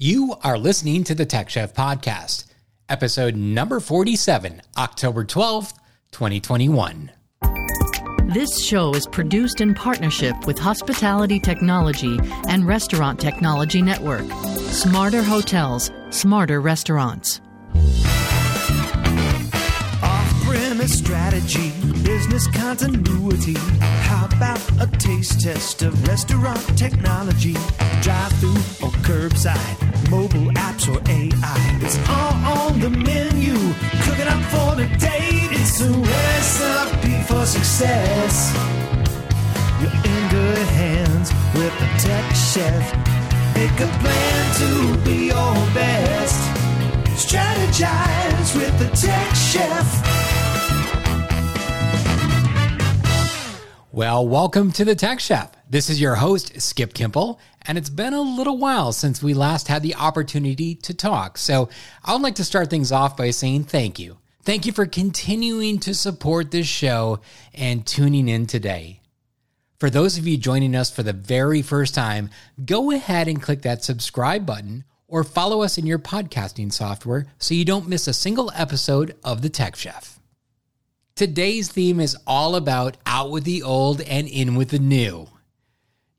You are listening to the Tech Chef Podcast, episode number 47, October 12th, 2021. This show is produced in partnership with Hospitality Technology and Restaurant Technology Network. Smarter hotels, smarter restaurants. Strategy, business continuity. How about a taste test of restaurant technology? Drive-through or curbside, mobile apps or AI. It's all on the menu. Cooking up for the date. It's a recipe for success. You're in good hands with the tech chef. Make a plan to be your best. Strategize with the tech chef. Well, welcome to the Tech Chef. This is your host, Skip Kimpel, and it's been a little while since we last had the opportunity to talk. So I would like to start things off by saying thank you. Thank you for continuing to support this show and tuning in today. For those of you joining us for the very first time, go ahead and click that subscribe button or follow us in your podcasting software so you don't miss a single episode of The Tech Chef. Today's theme is all about out with the old and in with the new.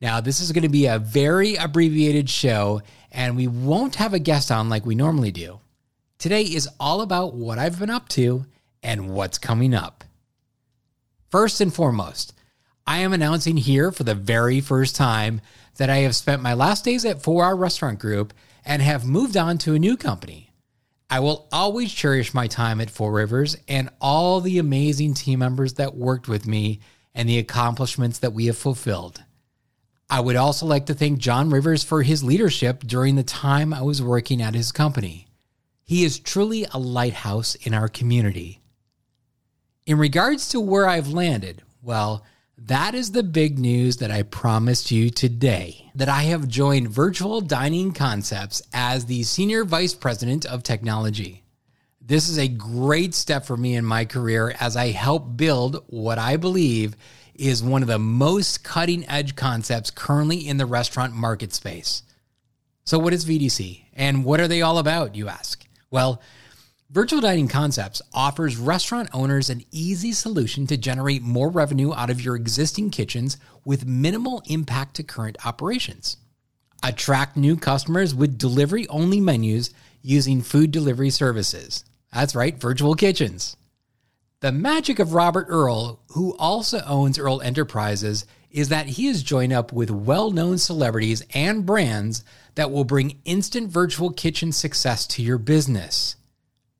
Now, this is going to be a very abbreviated show, and we won't have a guest on like we normally do. Today is all about what I've been up to and what's coming up. First and foremost, I am announcing here for the very first time that I have spent my last days at 4R Restaurant Group and have moved on to a new company. I will always cherish my time at Four Rivers and all the amazing team members that worked with me and the accomplishments that we have fulfilled. I would also like to thank John Rivers for his leadership during the time I was working at his company. He is truly a lighthouse in our community. In regards to where I've landed, well, that is the big news that I promised you today that I have joined Virtual Dining Concepts as the Senior Vice President of Technology. This is a great step for me in my career as I help build what I believe is one of the most cutting edge concepts currently in the restaurant market space. So, what is VDC and what are they all about, you ask? Well, Virtual Dining Concepts offers restaurant owners an easy solution to generate more revenue out of your existing kitchens with minimal impact to current operations. Attract new customers with delivery only menus using food delivery services. That's right, virtual kitchens. The magic of Robert Earl, who also owns Earl Enterprises, is that he has joined up with well known celebrities and brands that will bring instant virtual kitchen success to your business.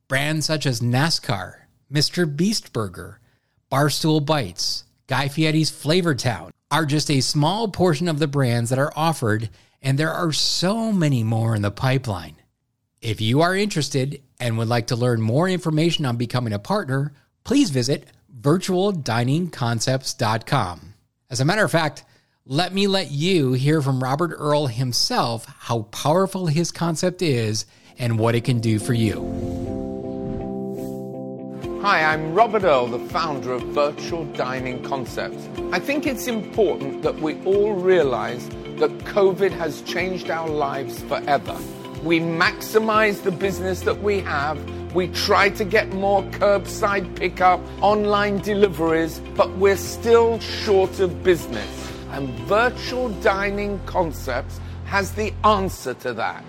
Brands such as NASCAR, Mr. Beast Burger, Barstool Bites, Guy Fieri's Flavor Town are just a small portion of the brands that are offered, and there are so many more in the pipeline. If you are interested and would like to learn more information on becoming a partner, please visit virtualdiningconcepts.com. As a matter of fact, let me let you hear from Robert Earl himself how powerful his concept is and what it can do for you. Hi, I'm Robert Earl, the founder of Virtual Dining Concepts. I think it's important that we all realize that COVID has changed our lives forever. We maximize the business that we have. We try to get more curbside pickup, online deliveries, but we're still short of business. And Virtual Dining Concepts has the answer to that.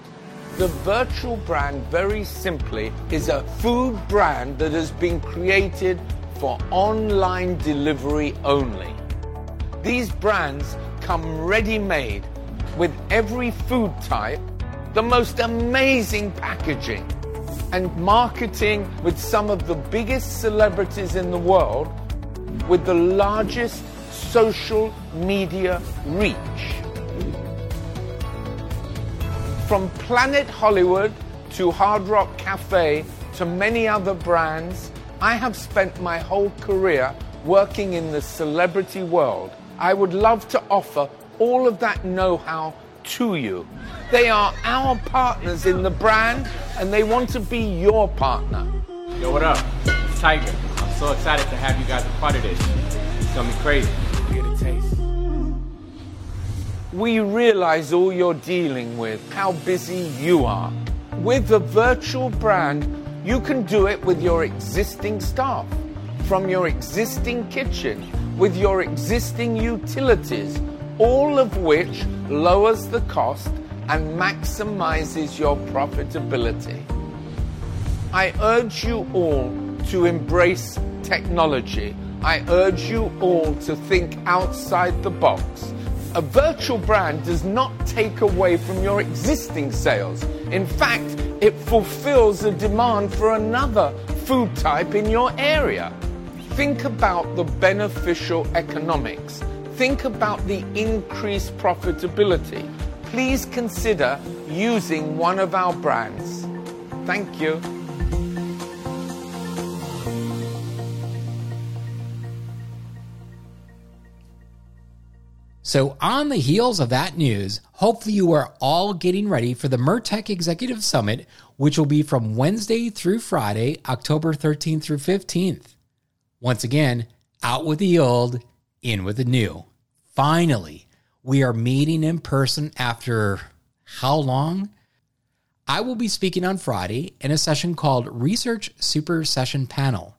The virtual brand, very simply, is a food brand that has been created for online delivery only. These brands come ready made with every food type, the most amazing packaging, and marketing with some of the biggest celebrities in the world with the largest social media reach. From Planet Hollywood to Hard Rock Cafe to many other brands, I have spent my whole career working in the celebrity world. I would love to offer all of that know how to you. They are our partners in the brand and they want to be your partner. Yo, what up? It's Tiger. I'm so excited to have you guys a part of this. It's gonna be crazy. We realize all you're dealing with, how busy you are. With a virtual brand, you can do it with your existing staff, from your existing kitchen, with your existing utilities, all of which lowers the cost and maximizes your profitability. I urge you all to embrace technology. I urge you all to think outside the box. A virtual brand does not take away from your existing sales. In fact, it fulfills a demand for another food type in your area. Think about the beneficial economics. Think about the increased profitability. Please consider using one of our brands. Thank you. So, on the heels of that news, hopefully you are all getting ready for the MURTEC Executive Summit, which will be from Wednesday through Friday, October 13th through 15th. Once again, out with the old, in with the new. Finally, we are meeting in person after how long? I will be speaking on Friday in a session called Research Super Session Panel.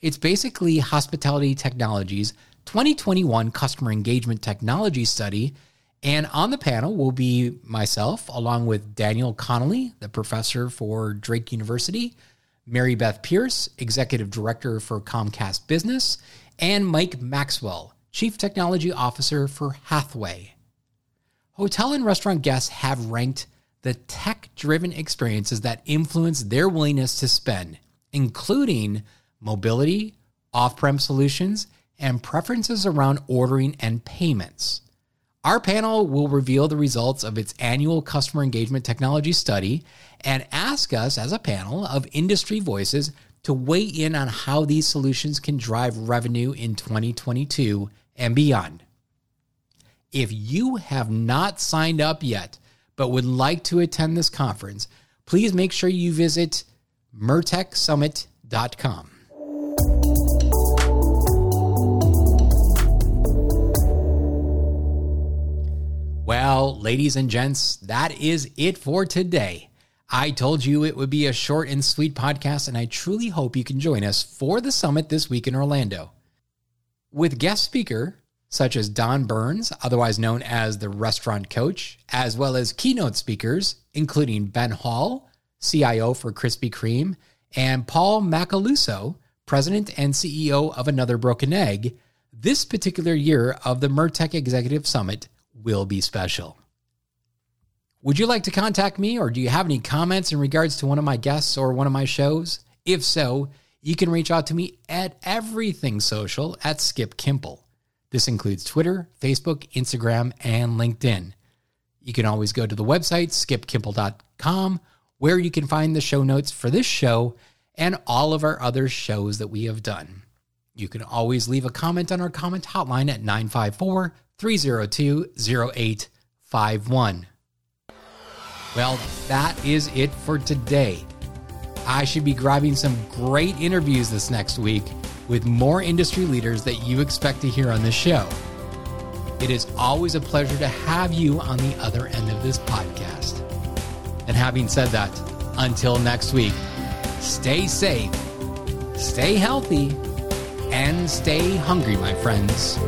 It's basically hospitality technologies 2021 Customer Engagement Technology Study. And on the panel will be myself, along with Daniel Connolly, the professor for Drake University, Mary Beth Pierce, executive director for Comcast Business, and Mike Maxwell, chief technology officer for Hathway. Hotel and restaurant guests have ranked the tech driven experiences that influence their willingness to spend, including mobility, off prem solutions, and preferences around ordering and payments. Our panel will reveal the results of its annual customer engagement technology study and ask us, as a panel of industry voices, to weigh in on how these solutions can drive revenue in 2022 and beyond. If you have not signed up yet, but would like to attend this conference, please make sure you visit murtecsummit.com. Well, ladies and gents, that is it for today. I told you it would be a short and sweet podcast, and I truly hope you can join us for the summit this week in Orlando. With guest speaker such as Don Burns, otherwise known as the restaurant coach, as well as keynote speakers, including Ben Hall, CIO for Krispy Kreme, and Paul Macaluso, president and CEO of Another Broken Egg, this particular year of the MURTEC Executive Summit will be special. Would you like to contact me or do you have any comments in regards to one of my guests or one of my shows? If so, you can reach out to me at everything social at Skip Kimpel. This includes Twitter, Facebook, Instagram, and LinkedIn. You can always go to the website skipkimpel.com where you can find the show notes for this show and all of our other shows that we have done. You can always leave a comment on our comment hotline at 954 302 0851. Well, that is it for today. I should be grabbing some great interviews this next week with more industry leaders that you expect to hear on the show. It is always a pleasure to have you on the other end of this podcast. And having said that, until next week, stay safe, stay healthy, and stay hungry, my friends.